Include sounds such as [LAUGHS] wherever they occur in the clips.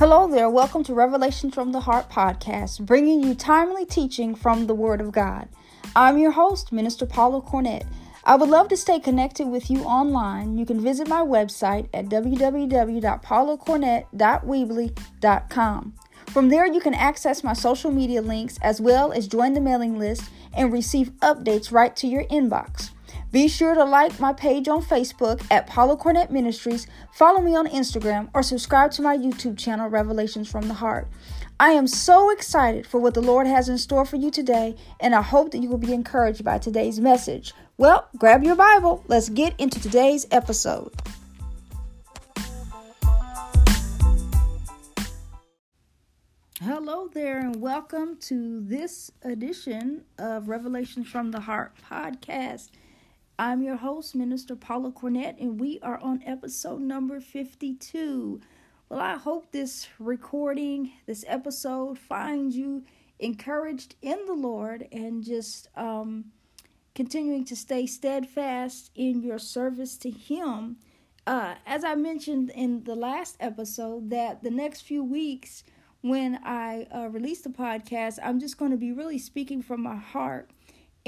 Hello there, welcome to Revelations from the Heart podcast, bringing you timely teaching from the Word of God. I'm your host, Minister Paula Cornett. I would love to stay connected with you online. You can visit my website at www.paulacornett.weebly.com. From there, you can access my social media links as well as join the mailing list and receive updates right to your inbox. Be sure to like my page on Facebook at Paula Cornett Ministries, follow me on Instagram, or subscribe to my YouTube channel, Revelations from the Heart. I am so excited for what the Lord has in store for you today, and I hope that you will be encouraged by today's message. Well, grab your Bible. Let's get into today's episode. Hello there, and welcome to this edition of Revelations from the Heart podcast. I'm your host, Minister Paula Cornett, and we are on episode number 52. Well, I hope this recording, this episode, finds you encouraged in the Lord and just um, continuing to stay steadfast in your service to Him. Uh, as I mentioned in the last episode, that the next few weeks, when I uh, release the podcast, I'm just going to be really speaking from my heart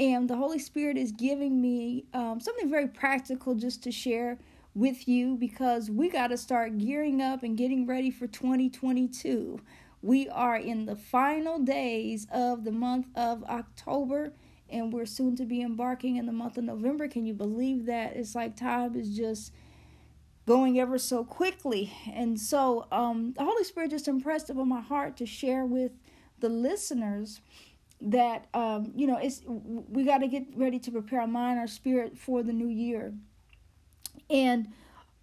and the Holy Spirit is giving me um, something very practical just to share with you because we got to start gearing up and getting ready for 2022. We are in the final days of the month of October and we're soon to be embarking in the month of November. Can you believe that? It's like time is just going ever so quickly. And so um, the Holy Spirit just impressed upon my heart to share with the listeners that um, you know it's we got to get ready to prepare our mind our spirit for the new year. And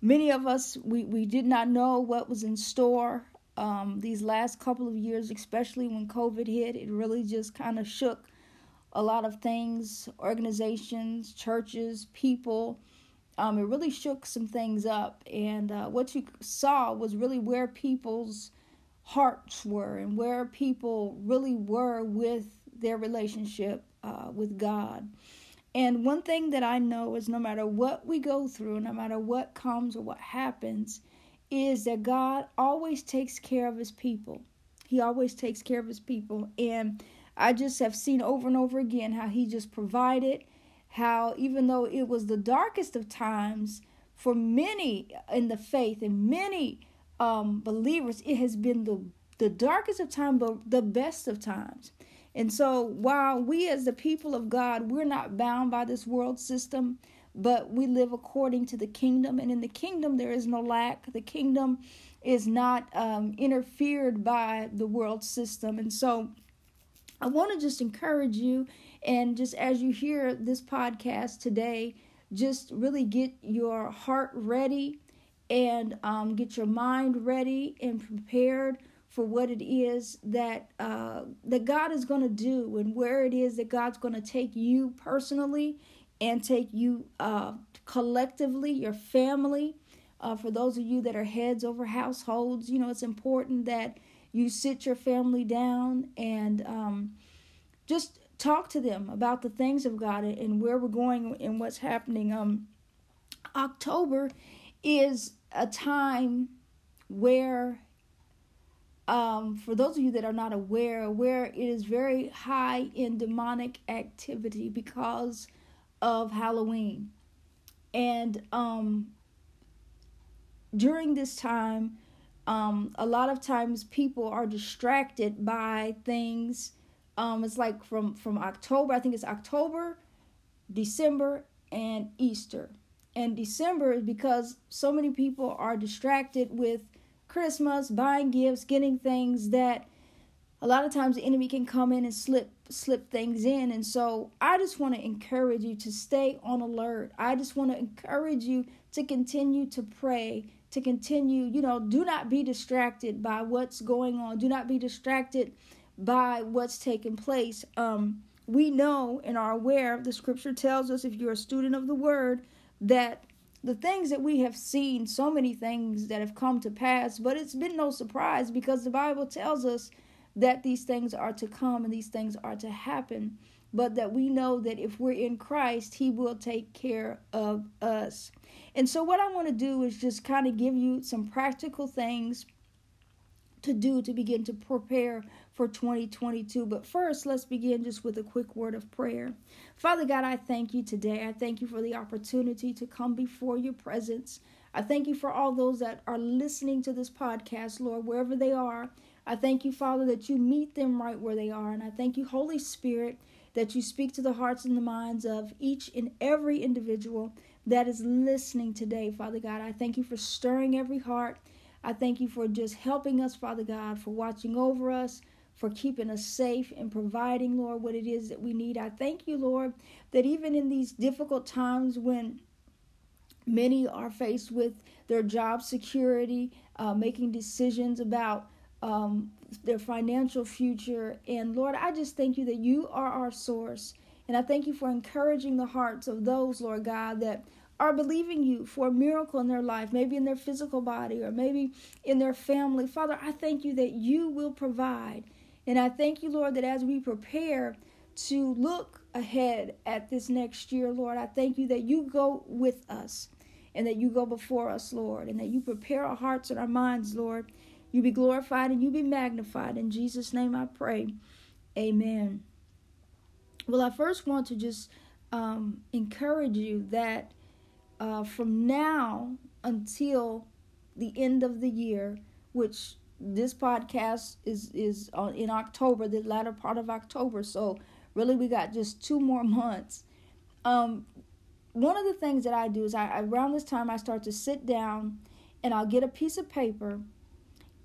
many of us we, we did not know what was in store um, these last couple of years especially when covid hit. It really just kind of shook a lot of things organizations churches people. Um, it really shook some things up. And uh, what you saw was really where people's hearts were and where people really were with their relationship uh, with God. And one thing that I know is no matter what we go through, no matter what comes or what happens, is that God always takes care of his people. He always takes care of his people. And I just have seen over and over again how he just provided, how even though it was the darkest of times for many in the faith and many um, believers, it has been the, the darkest of times, but the best of times. And so, while we as the people of God, we're not bound by this world system, but we live according to the kingdom. And in the kingdom, there is no lack. The kingdom is not um, interfered by the world system. And so, I want to just encourage you, and just as you hear this podcast today, just really get your heart ready and um, get your mind ready and prepared for what it is that uh, that God is going to do and where it is that God's going to take you personally and take you uh, collectively, your family. Uh, for those of you that are heads over households, you know it's important that you sit your family down and um, just talk to them about the things of God and where we're going and what's happening. Um, October is a time where um, for those of you that are not aware, where it is very high in demonic activity because of Halloween. And um, during this time, um, a lot of times people are distracted by things. Um, it's like from, from October, I think it's October, December, and Easter. And December is because so many people are distracted with Christmas, buying gifts, getting things that a lot of times the enemy can come in and slip slip things in. And so I just want to encourage you to stay on alert. I just want to encourage you to continue to pray, to continue, you know, do not be distracted by what's going on. Do not be distracted by what's taking place. Um, we know and are aware, the scripture tells us if you're a student of the word, that the things that we have seen, so many things that have come to pass, but it's been no surprise because the Bible tells us that these things are to come and these things are to happen, but that we know that if we're in Christ, He will take care of us. And so, what I want to do is just kind of give you some practical things to do to begin to prepare for 2022. But first, let's begin just with a quick word of prayer. Father God, I thank you today. I thank you for the opportunity to come before your presence. I thank you for all those that are listening to this podcast, Lord, wherever they are. I thank you, Father, that you meet them right where they are. And I thank you, Holy Spirit, that you speak to the hearts and the minds of each and every individual that is listening today, Father God. I thank you for stirring every heart. I thank you for just helping us, Father God, for watching over us, for keeping us safe and providing, Lord, what it is that we need. I thank you, Lord, that even in these difficult times when many are faced with their job security, uh, making decisions about um, their financial future. And Lord, I just thank you that you are our source. And I thank you for encouraging the hearts of those, Lord God, that are believing you for a miracle in their life, maybe in their physical body or maybe in their family. Father, I thank you that you will provide. And I thank you, Lord, that as we prepare to look ahead at this next year, Lord, I thank you that you go with us and that you go before us, Lord, and that you prepare our hearts and our minds, Lord. You be glorified and you be magnified. In Jesus' name I pray. Amen. Well, I first want to just um, encourage you that uh, from now until the end of the year, which this podcast is is on, in October, the latter part of October. So really, we got just two more [LAUGHS] months. Um, one of the things that I do is I around this time I start to sit down, and I'll get a piece of paper,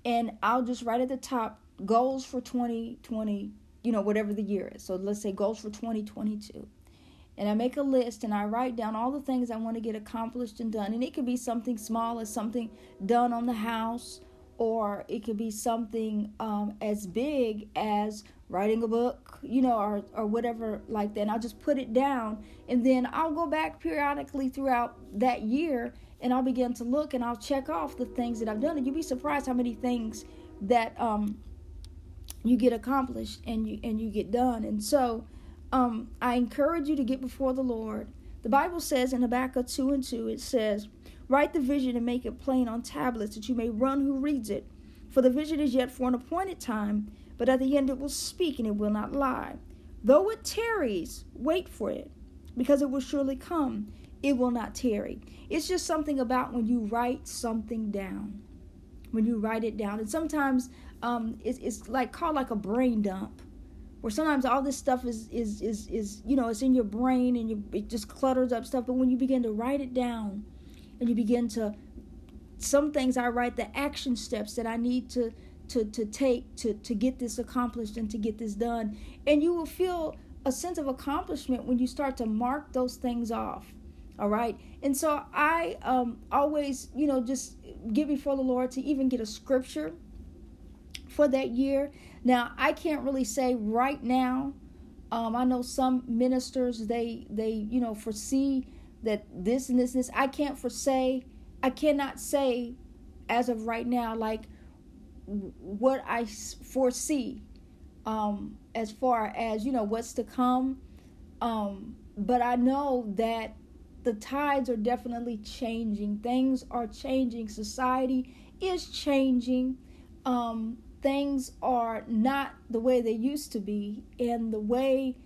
and I'll just write at the top goals for 2020. You know, whatever the year is. So let's say goals for 2022 and I make a list and I write down all the things I want to get accomplished and done. And it could be something small as something done on the house, or it could be something um, as big as writing a book, you know, or, or whatever like that. And I'll just put it down and then I'll go back periodically throughout that year and I'll begin to look and I'll check off the things that I've done. And you'll be surprised how many things that um, you get accomplished and you and you get done. And so um, I encourage you to get before the Lord. The Bible says in Habakkuk 2 and 2, it says, Write the vision and make it plain on tablets that you may run who reads it. For the vision is yet for an appointed time, but at the end it will speak and it will not lie. Though it tarries, wait for it, because it will surely come. It will not tarry. It's just something about when you write something down. When you write it down. And sometimes um, it's, it's like called like a brain dump where sometimes all this stuff is is is is you know it's in your brain and you it just clutters up stuff but when you begin to write it down and you begin to some things i write the action steps that i need to to to take to to get this accomplished and to get this done and you will feel a sense of accomplishment when you start to mark those things off all right and so i um always you know just get before the lord to even get a scripture for that year now, I can't really say right now. Um, I know some ministers they they you know foresee that this and this and this. I can't foresee. I cannot say as of right now like what I foresee um, as far as you know what's to come. Um, but I know that the tides are definitely changing. Things are changing. Society is changing. Um, things are not the way they used to be and the way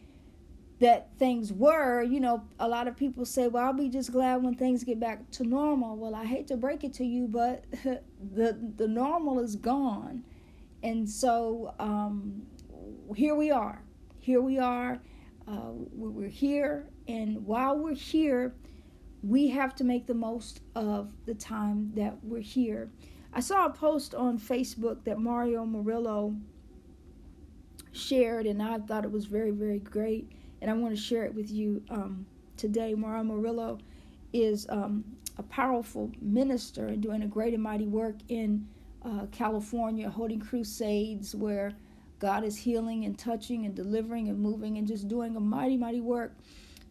that things were, you know, a lot of people say, "Well, I'll be just glad when things get back to normal." Well, I hate to break it to you, but [LAUGHS] the the normal is gone, and so um, here we are. Here we are. Uh, we're here, and while we're here, we have to make the most of the time that we're here. I saw a post on Facebook that Mario Murillo shared, and I thought it was very, very great. And I want to share it with you um, today. Mario Murillo is um, a powerful minister and doing a great and mighty work in uh, California, holding crusades where God is healing and touching and delivering and moving and just doing a mighty, mighty work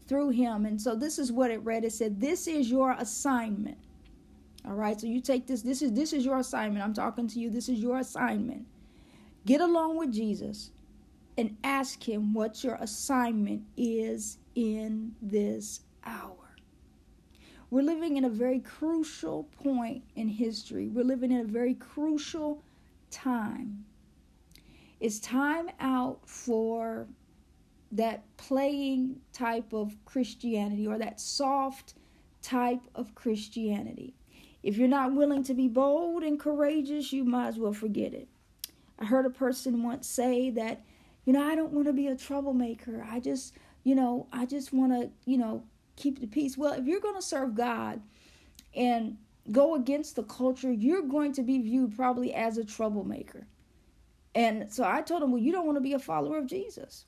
through him. And so this is what it read. It said, This is your assignment all right, so you take this. This is this is your assignment. I'm talking to you. This is your assignment. Get along with Jesus and ask him what your assignment is in this hour. We're living in a very crucial point in history. We're living in a very crucial time. It's time out for that playing type of Christianity or that soft type of Christianity. If you're not willing to be bold and courageous, you might as well forget it. I heard a person once say that, you know, I don't want to be a troublemaker. I just, you know, I just want to, you know, keep the peace. Well, if you're going to serve God and go against the culture, you're going to be viewed probably as a troublemaker. And so I told him, well, you don't want to be a follower of Jesus.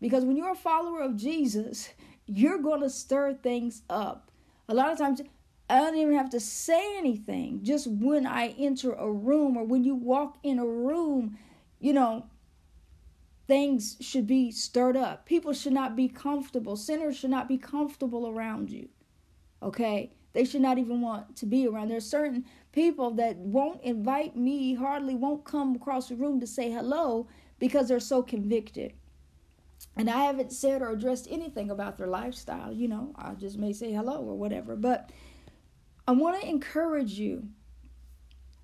Because when you're a follower of Jesus, you're going to stir things up. A lot of times, I don't even have to say anything. Just when I enter a room or when you walk in a room, you know, things should be stirred up. People should not be comfortable. Sinners should not be comfortable around you. Okay? They should not even want to be around. There's certain people that won't invite me, hardly won't come across the room to say hello because they're so convicted. And I haven't said or addressed anything about their lifestyle, you know, I just may say hello or whatever. But I want to encourage you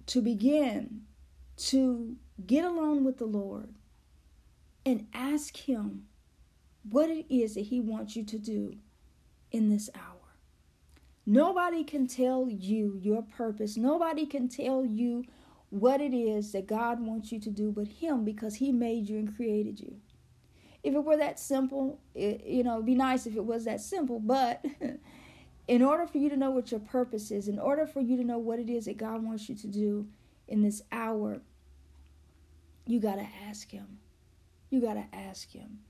to begin to get along with the Lord and ask Him what it is that He wants you to do in this hour. Nobody can tell you your purpose. Nobody can tell you what it is that God wants you to do but Him because He made you and created you if it were that simple, it, you know, it'd be nice if it was that simple. But [LAUGHS] in order for you to know what your purpose is, in order for you to know what it is that God wants you to do in this hour, you got to ask Him. You got to ask Him.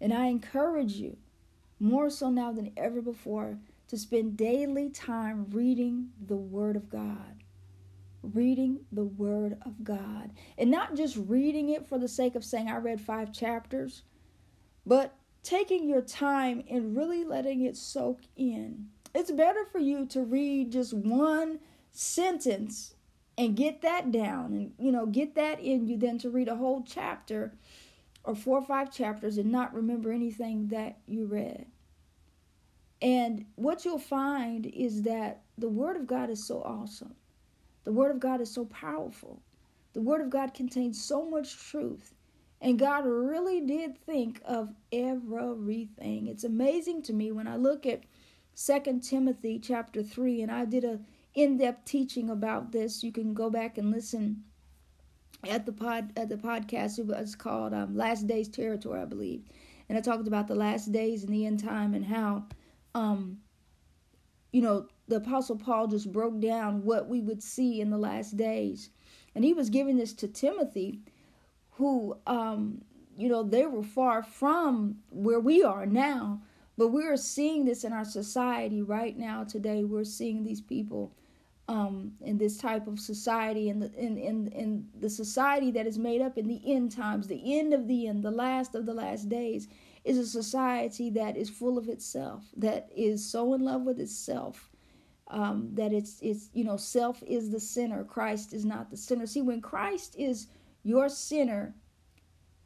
And I encourage you, more so now than ever before, to spend daily time reading the Word of God. Reading the Word of God. And not just reading it for the sake of saying, I read five chapters but taking your time and really letting it soak in. It's better for you to read just one sentence and get that down and you know get that in you than to read a whole chapter or four or five chapters and not remember anything that you read. And what you'll find is that the Word of God is so awesome. The Word of God is so powerful. The Word of God contains so much truth. And God really did think of everything. It's amazing to me when I look at Second Timothy chapter 3 and I did a in-depth teaching about this. You can go back and listen at the pod at the podcast. It was called um, Last Days Territory, I believe. And I talked about the last days and the end time and how um you know the apostle Paul just broke down what we would see in the last days. And he was giving this to Timothy who, um, you know, they were far from where we are now. But we're seeing this in our society right now today. We're seeing these people um, in this type of society, in the in, in in the society that is made up in the end times, the end of the end, the last of the last days, is a society that is full of itself, that is so in love with itself, um, that it's it's you know self is the sinner, Christ is not the sinner. See, when Christ is your sinner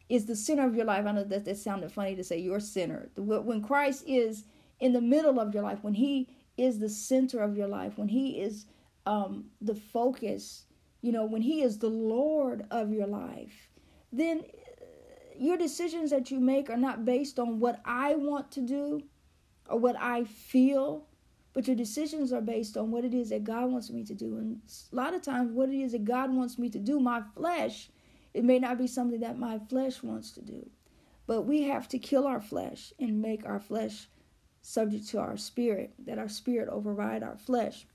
is the center of your life. I know that that sounded funny to say your sinner. When Christ is in the middle of your life, when He is the center of your life, when He is um, the focus, you know, when He is the Lord of your life, then uh, your decisions that you make are not based on what I want to do or what I feel, but your decisions are based on what it is that God wants me to do. And a lot of times, what it is that God wants me to do, my flesh it may not be something that my flesh wants to do, but we have to kill our flesh and make our flesh subject to our spirit, that our spirit override our flesh.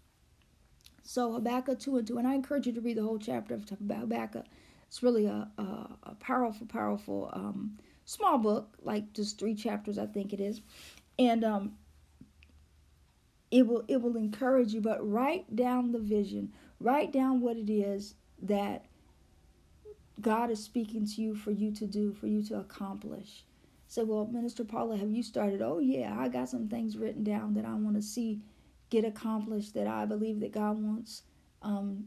So Habakkuk 2 and 2, and I encourage you to read the whole chapter of Habakkuk. It's really a, a, a powerful, powerful um, small book, like just three chapters, I think it is. And um, it will it will encourage you, but write down the vision. Write down what it is that God is speaking to you for you to do, for you to accomplish. Say, well, Minister Paula, have you started? Oh, yeah, I got some things written down that I want to see get accomplished that I believe that God wants um,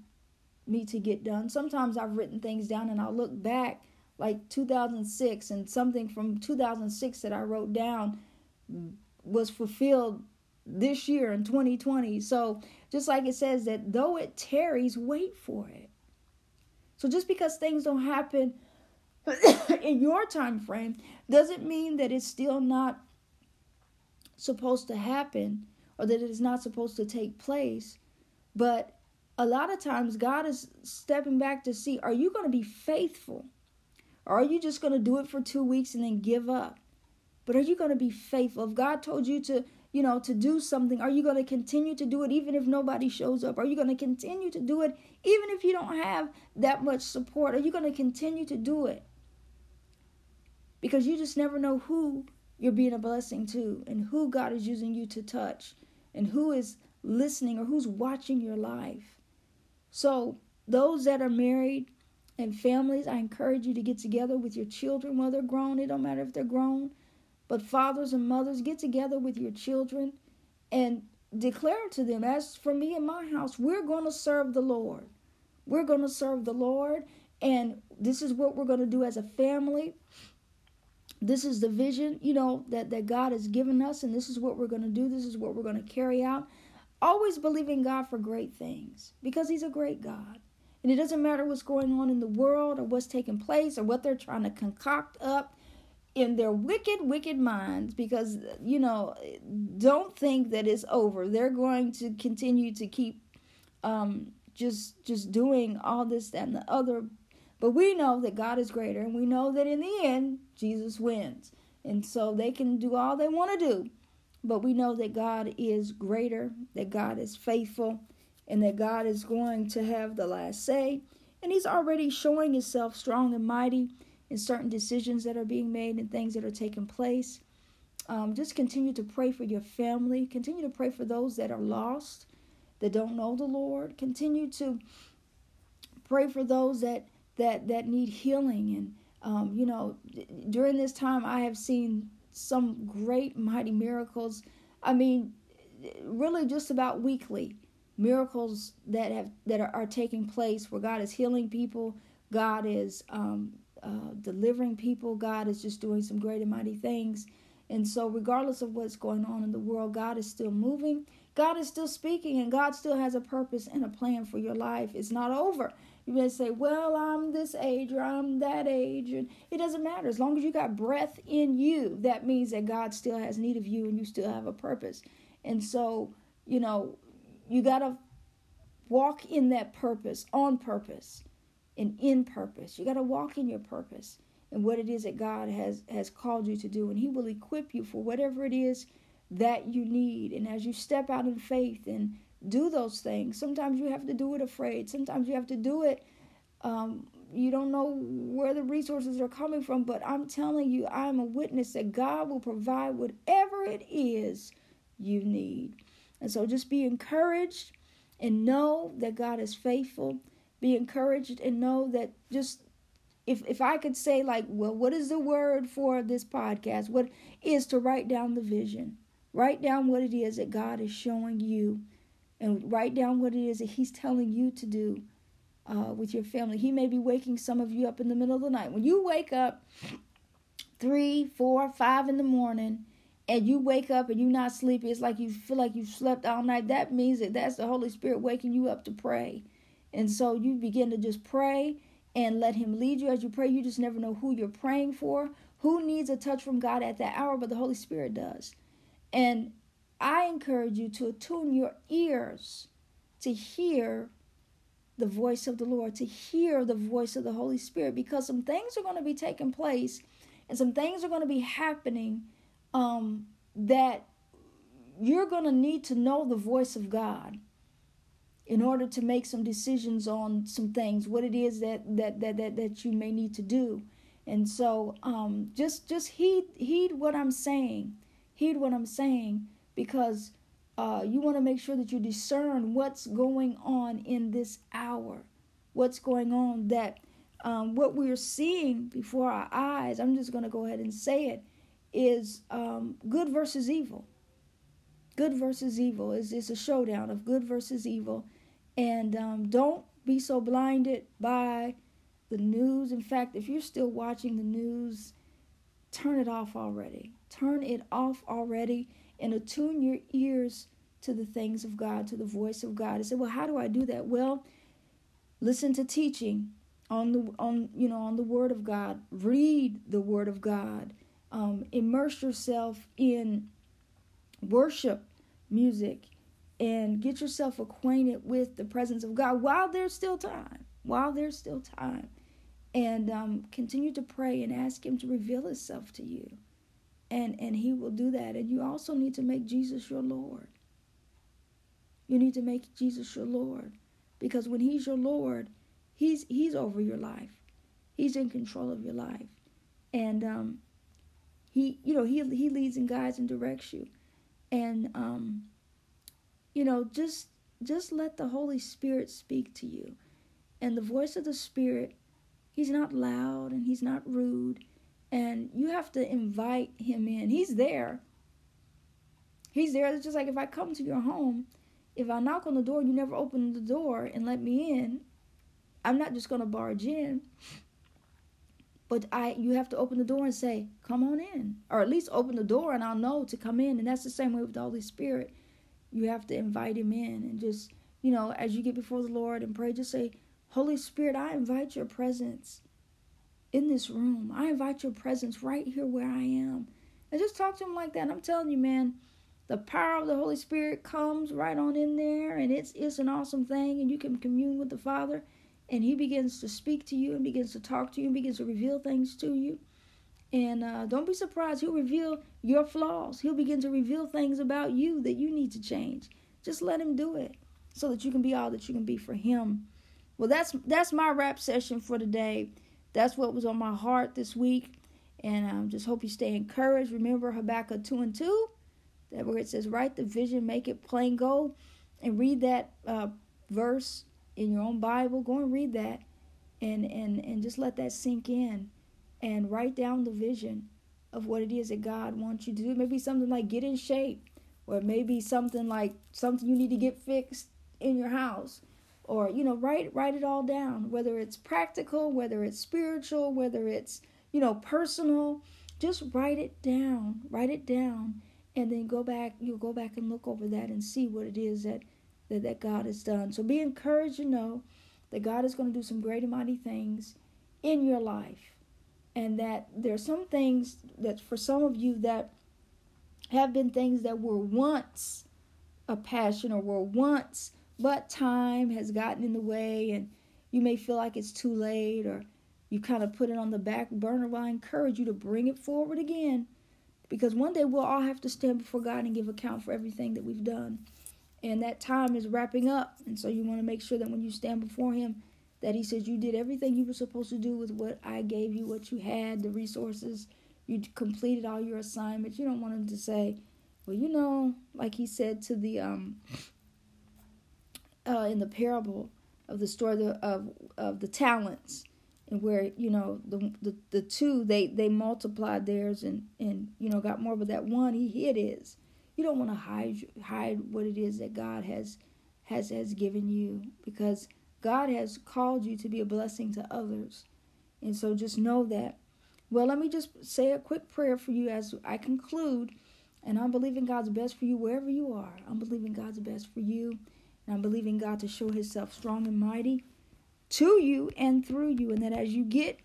me to get done. Sometimes I've written things down and I'll look back like 2006 and something from 2006 that I wrote down was fulfilled this year in 2020. So just like it says that though it tarries, wait for it. So just because things don't happen [COUGHS] in your time frame doesn't mean that it's still not supposed to happen or that it is not supposed to take place. But a lot of times God is stepping back to see are you going to be faithful? Or are you just going to do it for two weeks and then give up? But are you going to be faithful? If God told you to, you know, to do something, are you going to continue to do it even if nobody shows up? Are you going to continue to do it even if you don't have that much support? Are you going to continue to do it? Because you just never know who you're being a blessing to and who God is using you to touch and who is listening or who's watching your life. So, those that are married and families, I encourage you to get together with your children while they're grown. It don't matter if they're grown. But fathers and mothers, get together with your children and declare to them, as for me and my house, we're going to serve the Lord. We're going to serve the Lord. And this is what we're going to do as a family this is the vision, you know, that, that God has given us, and this is what we're going to do. This is what we're going to carry out. Always believing God for great things because He's a great God. And it doesn't matter what's going on in the world or what's taking place or what they're trying to concoct up in their wicked, wicked minds because, you know, don't think that it's over. They're going to continue to keep um, just just doing all this and the other but we know that God is greater, and we know that in the end, Jesus wins. And so they can do all they want to do. But we know that God is greater, that God is faithful, and that God is going to have the last say. And He's already showing Himself strong and mighty in certain decisions that are being made and things that are taking place. Um, just continue to pray for your family. Continue to pray for those that are lost, that don't know the Lord. Continue to pray for those that that that need healing and um, you know during this time i have seen some great mighty miracles. I mean really just about weekly miracles that have that are, are taking place where god is healing people god is um, uh, delivering people god is just doing some great and mighty things. And so regardless of what's going on in the world god is still moving god is still speaking and god still has a purpose and a plan for your life. It's not over you may say, well, I'm this age or I'm that age. And it doesn't matter. As long as you got breath in you, that means that God still has need of you and you still have a purpose. And so, you know, you got to walk in that purpose, on purpose, and in purpose. You got to walk in your purpose and what it is that God has, has called you to do. And He will equip you for whatever it is that you need. And as you step out in faith and do those things. Sometimes you have to do it afraid. Sometimes you have to do it. Um, you don't know where the resources are coming from, but I'm telling you, I'm a witness that God will provide whatever it is you need. And so just be encouraged and know that God is faithful. Be encouraged and know that just if if I could say like, well, what is the word for this podcast? What is to write down the vision? Write down what it is that God is showing you and write down what it is that He's telling you to do uh, with your family. He may be waking some of you up in the middle of the night. When you wake up three, four, five in the morning, and you wake up and you're not sleepy, it's like you feel like you've slept all night. That means that that's the Holy Spirit waking you up to pray. And so you begin to just pray and let Him lead you as you pray. You just never know who you're praying for, who needs a touch from God at that hour, but the Holy Spirit does. And I encourage you to attune your ears to hear the voice of the Lord, to hear the voice of the Holy Spirit, because some things are going to be taking place and some things are going to be happening um, that you're going to need to know the voice of God in order to make some decisions on some things, what it is that that that that, that you may need to do. And so um, just just heed heed what I'm saying. Heed what I'm saying because uh, you want to make sure that you discern what's going on in this hour, what's going on that um, what we're seeing before our eyes. I'm just going to go ahead and say it is um, good versus evil. Good versus evil is is a showdown of good versus evil, and um, don't be so blinded by the news. In fact, if you're still watching the news, turn it off already. Turn it off already and attune your ears to the things of God, to the voice of God. I said, Well, how do I do that? Well, listen to teaching on the on you know on the Word of God. Read the Word of God. Um, immerse yourself in worship music and get yourself acquainted with the presence of God while there's still time. While there's still time. And um, continue to pray and ask Him to reveal Himself to you. And, and He will do that. And you also need to make Jesus your Lord. You need to make Jesus your Lord. Because when He's your Lord, He's He's over your life. He's in control of your life. And um, He, you know, He He leads and guides and directs you. And um, you know, just just let the Holy Spirit speak to you. And the voice of the Spirit, he's not loud and he's not rude. And you have to invite him in. He's there. He's there. It's just like if I come to your home, if I knock on the door, you never open the door and let me in, I'm not just gonna barge in. But I you have to open the door and say, Come on in. Or at least open the door and I'll know to come in. And that's the same way with the Holy Spirit you have to invite him in and just, you know, as you get before the Lord and pray, just say, Holy Spirit, I invite your presence in this room. I invite your presence right here where I am. And just talk to him like that. I'm telling you, man, the power of the Holy Spirit comes right on in there and it's it's an awesome thing and you can commune with the Father and he begins to speak to you and begins to talk to you and begins to reveal things to you. And uh, don't be surprised, he'll reveal your flaws. He'll begin to reveal things about you that you need to change. Just let him do it so that you can be all that you can be for him. Well, that's that's my rap session for today. That's what was on my heart this week. And I um, just hope you stay encouraged. Remember Habakkuk 2 and 2, that where it says, Write the vision, make it plain. Go and read that uh, verse in your own Bible. Go and read that and, and, and just let that sink in and write down the vision of what it is that God wants you to do. Maybe something like get in shape, or maybe something like something you need to get fixed in your house, or you know, write write it all down. Whether it's practical, whether it's spiritual, whether it's you know personal, just write it down. Write it down, and then go back. You'll go back and look over that and see what it is that that, that God has done. So be encouraged to know that God is going to do some great and mighty things in your life and that there are some things that for some of you that have been things that were once a passion or were once but time has gotten in the way and you may feel like it's too late or you kind of put it on the back burner well i encourage you to bring it forward again because one day we'll all have to stand before god and give account for everything that we've done and that time is wrapping up and so you want to make sure that when you stand before him that he says you did everything you were supposed to do with what I gave you, what you had, the resources. You completed all your assignments. You don't want him to say, well, you know, like he said to the um uh in the parable of the story of of the talents and where you know the the, the two they they multiplied theirs and and you know got more but that one he hid his you don't want to hide hide what it is that god has has has given you because God has called you to be a blessing to others. And so just know that. Well, let me just say a quick prayer for you as I conclude. And I'm believing God's best for you wherever you are. I'm believing God's best for you. And I'm believing God to show Himself strong and mighty to you and through you. And that as you get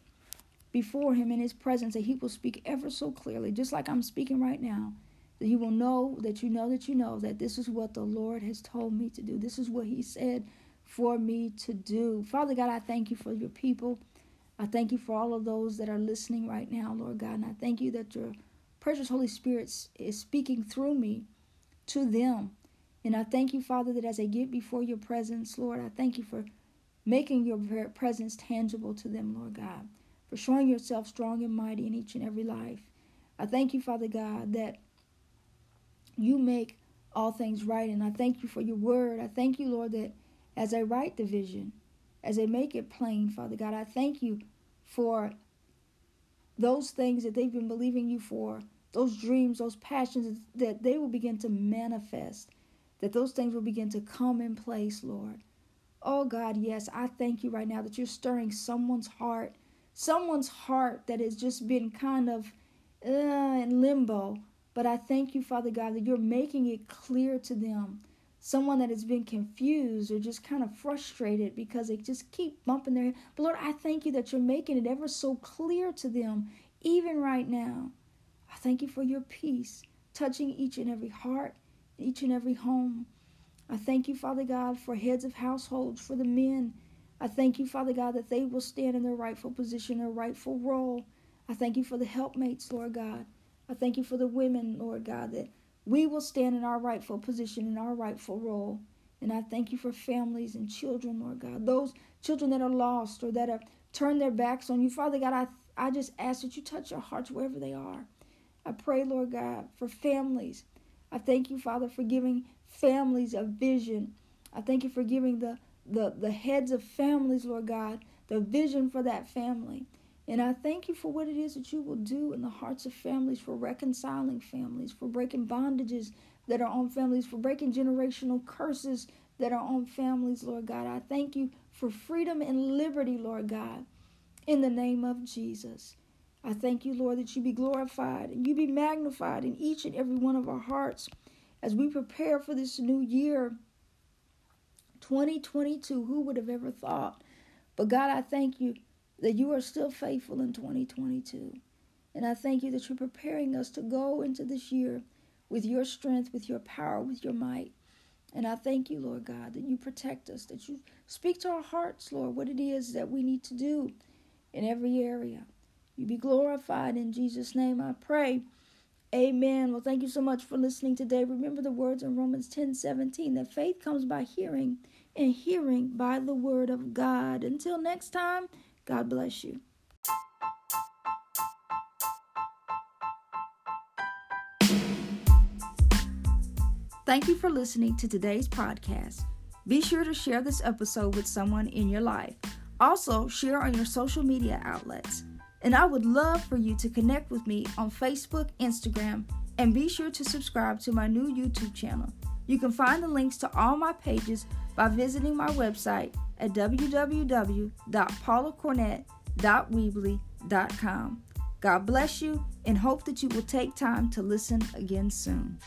before Him in His presence, that He will speak ever so clearly, just like I'm speaking right now. That you will know that you know that you know that this is what the Lord has told me to do. This is what He said for me to do. Father God, I thank you for your people. I thank you for all of those that are listening right now, Lord God. And I thank you that your precious Holy Spirit is speaking through me to them. And I thank you, Father, that as I get before your presence, Lord, I thank you for making your presence tangible to them, Lord God, for showing yourself strong and mighty in each and every life. I thank you, Father God, that you make all things right. And I thank you for your word. I thank you, Lord, that as I write the vision, as I make it plain, Father God. I thank you for those things that they've been believing you for, those dreams, those passions that they will begin to manifest, that those things will begin to come in place, Lord. Oh God, yes, I thank you right now that you're stirring someone's heart, someone's heart that has just been kind of uh, in limbo. But I thank you, Father God, that you're making it clear to them someone that has been confused or just kind of frustrated because they just keep bumping their head. But Lord, I thank you that you're making it ever so clear to them, even right now. I thank you for your peace touching each and every heart, each and every home. I thank you, Father God, for heads of households, for the men. I thank you, Father God, that they will stand in their rightful position, their rightful role. I thank you for the helpmates, Lord God. I thank you for the women, Lord God, that we will stand in our rightful position, in our rightful role. And I thank you for families and children, Lord God. Those children that are lost or that have turned their backs on you. Father God, I, I just ask that you touch their hearts wherever they are. I pray, Lord God, for families. I thank you, Father, for giving families a vision. I thank you for giving the, the, the heads of families, Lord God, the vision for that family. And I thank you for what it is that you will do in the hearts of families, for reconciling families, for breaking bondages that are on families, for breaking generational curses that are on families, Lord God. I thank you for freedom and liberty, Lord God, in the name of Jesus. I thank you, Lord, that you be glorified and you be magnified in each and every one of our hearts as we prepare for this new year, 2022. Who would have ever thought? But God, I thank you that you are still faithful in 2022. And I thank you that you're preparing us to go into this year with your strength, with your power, with your might. And I thank you, Lord God, that you protect us, that you speak to our hearts, Lord, what it is that we need to do in every area. You be glorified in Jesus' name, I pray. Amen. Well, thank you so much for listening today. Remember the words in Romans 10 17 that faith comes by hearing, and hearing by the word of God. Until next time, God bless you. Thank you for listening to today's podcast. Be sure to share this episode with someone in your life. Also, share on your social media outlets. And I would love for you to connect with me on Facebook, Instagram, and be sure to subscribe to my new YouTube channel. You can find the links to all my pages by visiting my website at www.paulacornett.weebly.com. God bless you and hope that you will take time to listen again soon.